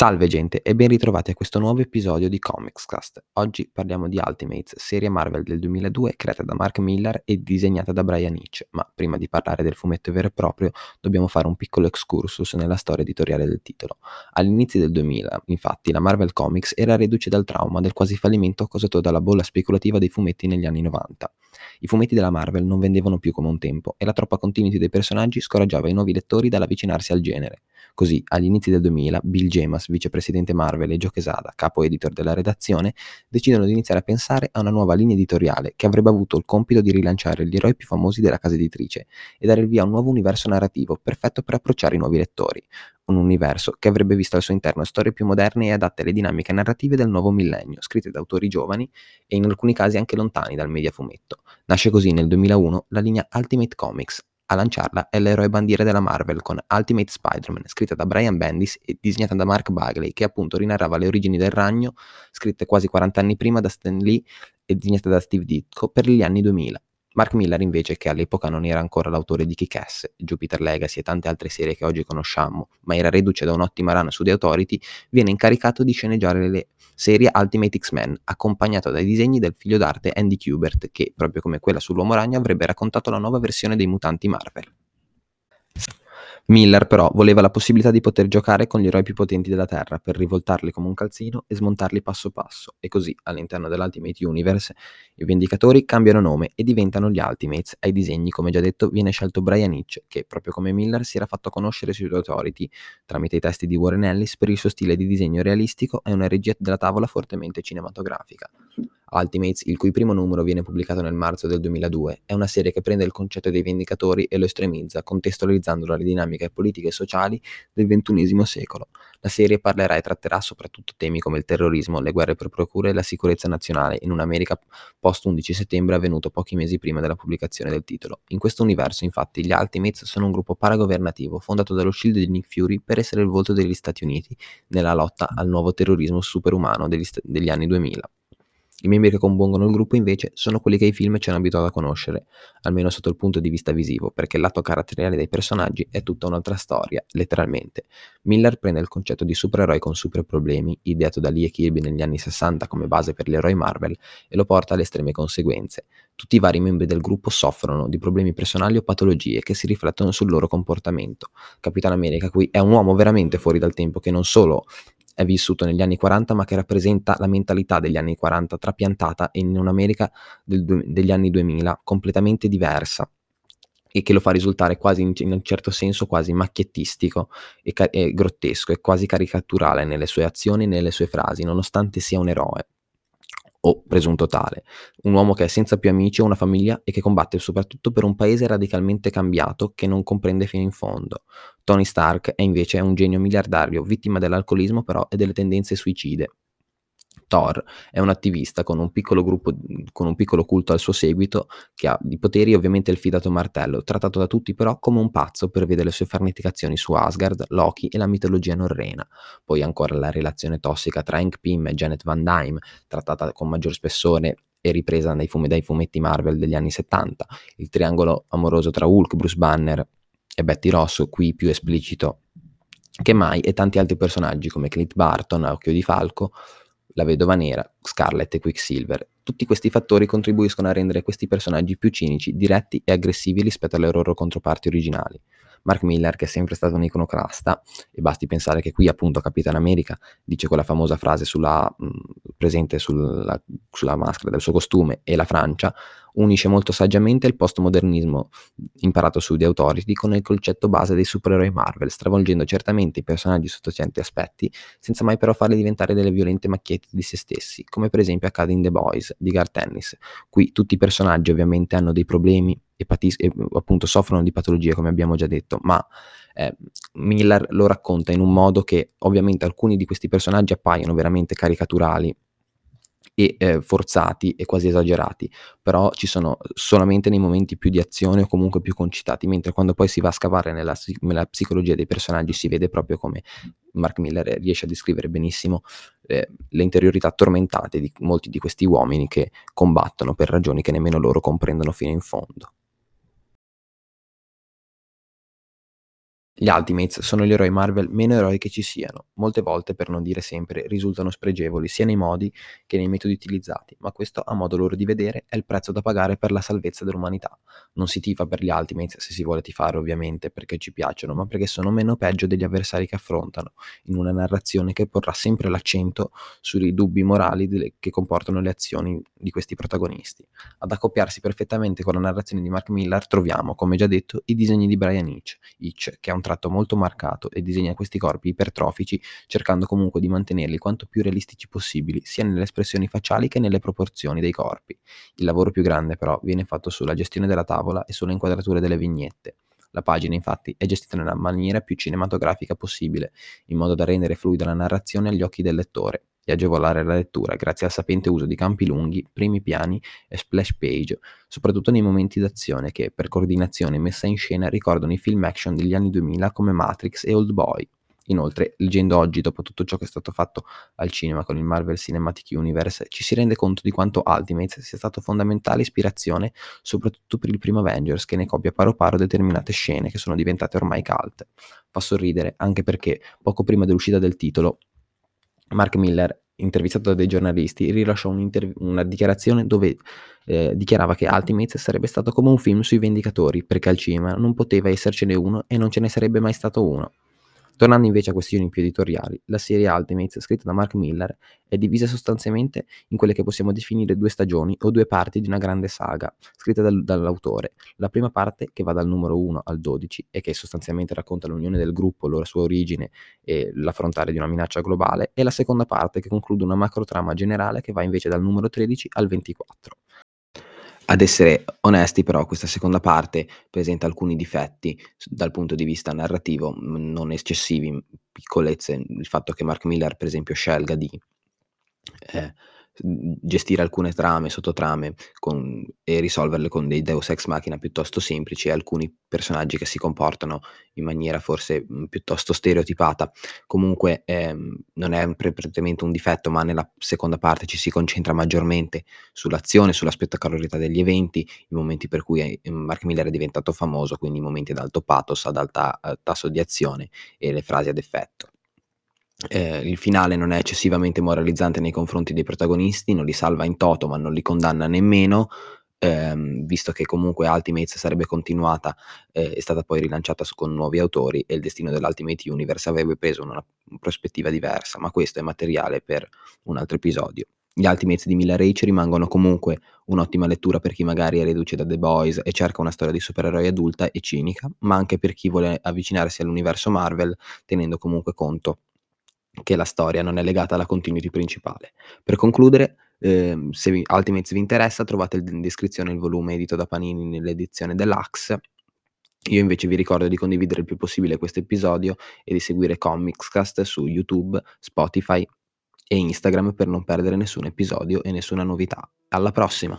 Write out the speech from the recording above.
Salve gente e ben ritrovati a questo nuovo episodio di Comicscast. Oggi parliamo di Ultimates, serie Marvel del 2002 creata da Mark Millar e disegnata da Brian Hitch, ma prima di parlare del fumetto vero e proprio dobbiamo fare un piccolo excursus nella storia editoriale del titolo. All'inizio del 2000, infatti, la Marvel Comics era reduce dal trauma del quasi fallimento causato dalla bolla speculativa dei fumetti negli anni 90. I fumetti della Marvel non vendevano più come un tempo e la troppa continuity dei personaggi scoraggiava i nuovi lettori dall'avvicinarsi al genere. Così, agli inizi del 2000, Bill Gemas, vicepresidente Marvel, e Joe Quesada, capo editor della redazione, decidono di iniziare a pensare a una nuova linea editoriale che avrebbe avuto il compito di rilanciare gli eroi più famosi della casa editrice e dare il via a un nuovo universo narrativo perfetto per approcciare i nuovi lettori. Un universo che avrebbe visto al suo interno storie più moderne e adatte alle dinamiche narrative del nuovo millennio, scritte da autori giovani e in alcuni casi anche lontani dal media fumetto. Nasce così nel 2001 la linea Ultimate Comics, a lanciarla è l'eroe bandiera della Marvel con Ultimate Spider-Man, scritta da Brian Bendis e disegnata da Mark Bagley, che appunto rinarrava le origini del ragno, scritte quasi 40 anni prima da Stan Lee e disegnata da Steve Ditko per gli anni 2000. Mark Miller invece, che all'epoca non era ancora l'autore di Kick-Ass, Jupiter Legacy e tante altre serie che oggi conosciamo, ma era reduce da un'ottima run su The Authority, viene incaricato di sceneggiare le serie Ultimate X-Men, accompagnato dai disegni del figlio d'arte Andy Kubert, che, proprio come quella sull'Uomo Ragno, avrebbe raccontato la nuova versione dei mutanti Marvel. Miller però voleva la possibilità di poter giocare con gli eroi più potenti della Terra per rivoltarli come un calzino e smontarli passo passo, e così all'interno dell'Ultimate Universe i Vendicatori cambiano nome e diventano gli Ultimates. Ai disegni, come già detto, viene scelto Brian Hitch, che proprio come Miller si era fatto conoscere sui Authority tramite i testi di Warren Ellis per il suo stile di disegno realistico e una regia della tavola fortemente cinematografica. Ultimates, il cui primo numero viene pubblicato nel marzo del 2002, è una serie che prende il concetto dei Vendicatori e lo estremizza, contestualizzandolo alle dinamiche politiche e sociali del XXI secolo. La serie parlerà e tratterà soprattutto temi come il terrorismo, le guerre per procure e la sicurezza nazionale in un'America post 11 settembre avvenuto pochi mesi prima della pubblicazione del titolo. In questo universo, infatti, gli Ultimates sono un gruppo paragovernativo fondato dallo Shield di Nick Fury per essere il volto degli Stati Uniti nella lotta al nuovo terrorismo superumano degli, degli anni 2000. I membri che compongono il gruppo invece sono quelli che i film ci hanno abituato a conoscere, almeno sotto il punto di vista visivo, perché il lato caratteriale dei personaggi è tutta un'altra storia, letteralmente. Miller prende il concetto di supereroi con super problemi, ideato da Lee e Kirby negli anni 60 come base per gli eroi Marvel, e lo porta alle estreme conseguenze. Tutti i vari membri del gruppo soffrono di problemi personali o patologie che si riflettono sul loro comportamento. Capitan America qui è un uomo veramente fuori dal tempo che non solo è vissuto negli anni 40 ma che rappresenta la mentalità degli anni 40 trapiantata in un'America del, degli anni 2000 completamente diversa e che lo fa risultare quasi in, un certo senso quasi macchiettistico e, e grottesco e quasi caricaturale nelle sue azioni e nelle sue frasi nonostante sia un eroe o presunto tale, un uomo che è senza più amici o una famiglia e che combatte soprattutto per un paese radicalmente cambiato che non comprende fino in fondo. Tony Stark è invece un genio miliardario, vittima dell'alcolismo però e delle tendenze suicide. Thor è un attivista con un piccolo gruppo, con un piccolo culto al suo seguito, che ha di poteri ovviamente il fidato martello, trattato da tutti però come un pazzo per vedere le sue farneticazioni su Asgard, Loki e la mitologia norrena. Poi ancora la relazione tossica tra Hank Pym e Janet Van Dyne, trattata con maggior spessore e ripresa dai, fum- dai fumetti Marvel degli anni 70, il triangolo amoroso tra Hulk, Bruce Banner e Betty Ross, qui più esplicito che mai, e tanti altri personaggi come Clint Barton, Occhio di Falco, la Vedova Nera, Scarlet e Quicksilver. Tutti questi fattori contribuiscono a rendere questi personaggi più cinici, diretti e aggressivi rispetto alle loro controparti originali. Mark Miller, che è sempre stato un iconoclasta, e basti pensare che qui appunto Capitan America dice quella famosa frase sulla, mh, presente sulla, sulla maschera del suo costume e la Francia, unisce molto saggiamente il postmodernismo imparato su The Authority con il concetto base dei supereroi Marvel, stravolgendo certamente i personaggi sotto certi aspetti, senza mai però farli diventare delle violente macchiette di se stessi, come per esempio accade in The Boys di Garth Ennis. Qui tutti i personaggi ovviamente hanno dei problemi e, e appunto soffrono di patologie, come abbiamo già detto, ma eh, Miller lo racconta in un modo che ovviamente alcuni di questi personaggi appaiono veramente caricaturali e eh, forzati e quasi esagerati, però ci sono solamente nei momenti più di azione o comunque più concitati, mentre quando poi si va a scavare nella, nella psicologia dei personaggi si vede proprio come Mark Miller riesce a descrivere benissimo eh, le interiorità tormentate di molti di questi uomini che combattono per ragioni che nemmeno loro comprendono fino in fondo. Gli Ultimates sono gli eroi Marvel meno eroi che ci siano, molte volte, per non dire sempre, risultano spregevoli sia nei modi che nei metodi utilizzati, ma questo, a modo loro di vedere, è il prezzo da pagare per la salvezza dell'umanità. Non si tifa per gli Ultimates, se si vuole tifare ovviamente, perché ci piacciono, ma perché sono meno peggio degli avversari che affrontano, in una narrazione che porrà sempre l'accento sui dubbi morali che comportano le azioni di questi protagonisti. Ad accoppiarsi perfettamente con la narrazione di Mark Millar troviamo, come già detto, i disegni di Brian Hitch, Hitch che è un tratto molto marcato e disegna questi corpi ipertrofici cercando comunque di mantenerli quanto più realistici possibili, sia nelle espressioni facciali che nelle proporzioni dei corpi. Il lavoro più grande però viene fatto sulla gestione della tavola e sulle inquadrature delle vignette. La pagina infatti è gestita nella maniera più cinematografica possibile, in modo da rendere fluida la narrazione agli occhi del lettore e agevolare la lettura grazie al sapiente uso di campi lunghi, primi piani e splash page, soprattutto nei momenti d'azione che, per coordinazione e messa in scena, ricordano i film action degli anni 2000 come Matrix e Old Boy. Inoltre, leggendo oggi, dopo tutto ciò che è stato fatto al cinema con il Marvel Cinematic Universe, ci si rende conto di quanto Ultimates sia stato fondamentale ispirazione soprattutto per il primo Avengers, che ne copia paro paro determinate scene che sono diventate ormai cult. Fa sorridere anche perché, poco prima dell'uscita del titolo, Mark Miller, intervistato da dei giornalisti, rilasciò una dichiarazione dove eh, dichiarava che Ultimates sarebbe stato come un film sui Vendicatori, perché al cinema non poteva essercene uno e non ce ne sarebbe mai stato uno. Tornando invece a questioni più editoriali, la serie Ultimates, scritta da Mark Miller, è divisa sostanzialmente in quelle che possiamo definire due stagioni o due parti di una grande saga, scritta dal, dall'autore. La prima parte, che va dal numero 1 al 12 e che sostanzialmente racconta l'unione del gruppo, la sua origine e l'affrontare di una minaccia globale, e la seconda parte, che conclude una macro trama generale che va invece dal numero 13 al 24. Ad essere onesti però questa seconda parte presenta alcuni difetti dal punto di vista narrativo, non eccessivi, piccolezze, il fatto che Mark Miller per esempio scelga di eh, gestire alcune trame, sottotrame con, e risolverle con dei Deus ex machina piuttosto semplici e alcuni personaggi che si comportano in maniera forse piuttosto stereotipata. Comunque ehm, non è praticamente un difetto, ma nella seconda parte ci si concentra maggiormente sull'azione, sulla spettacolarità degli eventi, i momenti per cui eh, Mark Miller è diventato famoso, quindi i momenti ad alto pathos, ad alta eh, tasso di azione e le frasi ad effetto. Eh, il finale non è eccessivamente moralizzante nei confronti dei protagonisti, non li salva in toto, ma non li condanna nemmeno, ehm, visto che comunque Ultimates sarebbe continuata, eh, è stata poi rilanciata con nuovi autori e il destino dell'Ultimate Universe avrebbe preso una, prospettiva diversa, ma questo è materiale per un altro episodio. Gli Ultimates di Miller H rimangono comunque un'ottima lettura per chi magari è reduce da The Boys e cerca una storia di supereroi adulta e cinica, ma anche per chi vuole avvicinarsi all'universo Marvel tenendo comunque conto che la storia non è legata alla continuity principale. Per concludere, ehm, se vi, Ultimates vi interessa, trovate in descrizione il volume edito da Panini nell'edizione deluxe. Io invece vi ricordo di condividere il più possibile questo episodio e di seguire Comicscast su YouTube, Spotify e Instagram per non perdere nessun episodio e nessuna novità. Alla prossima!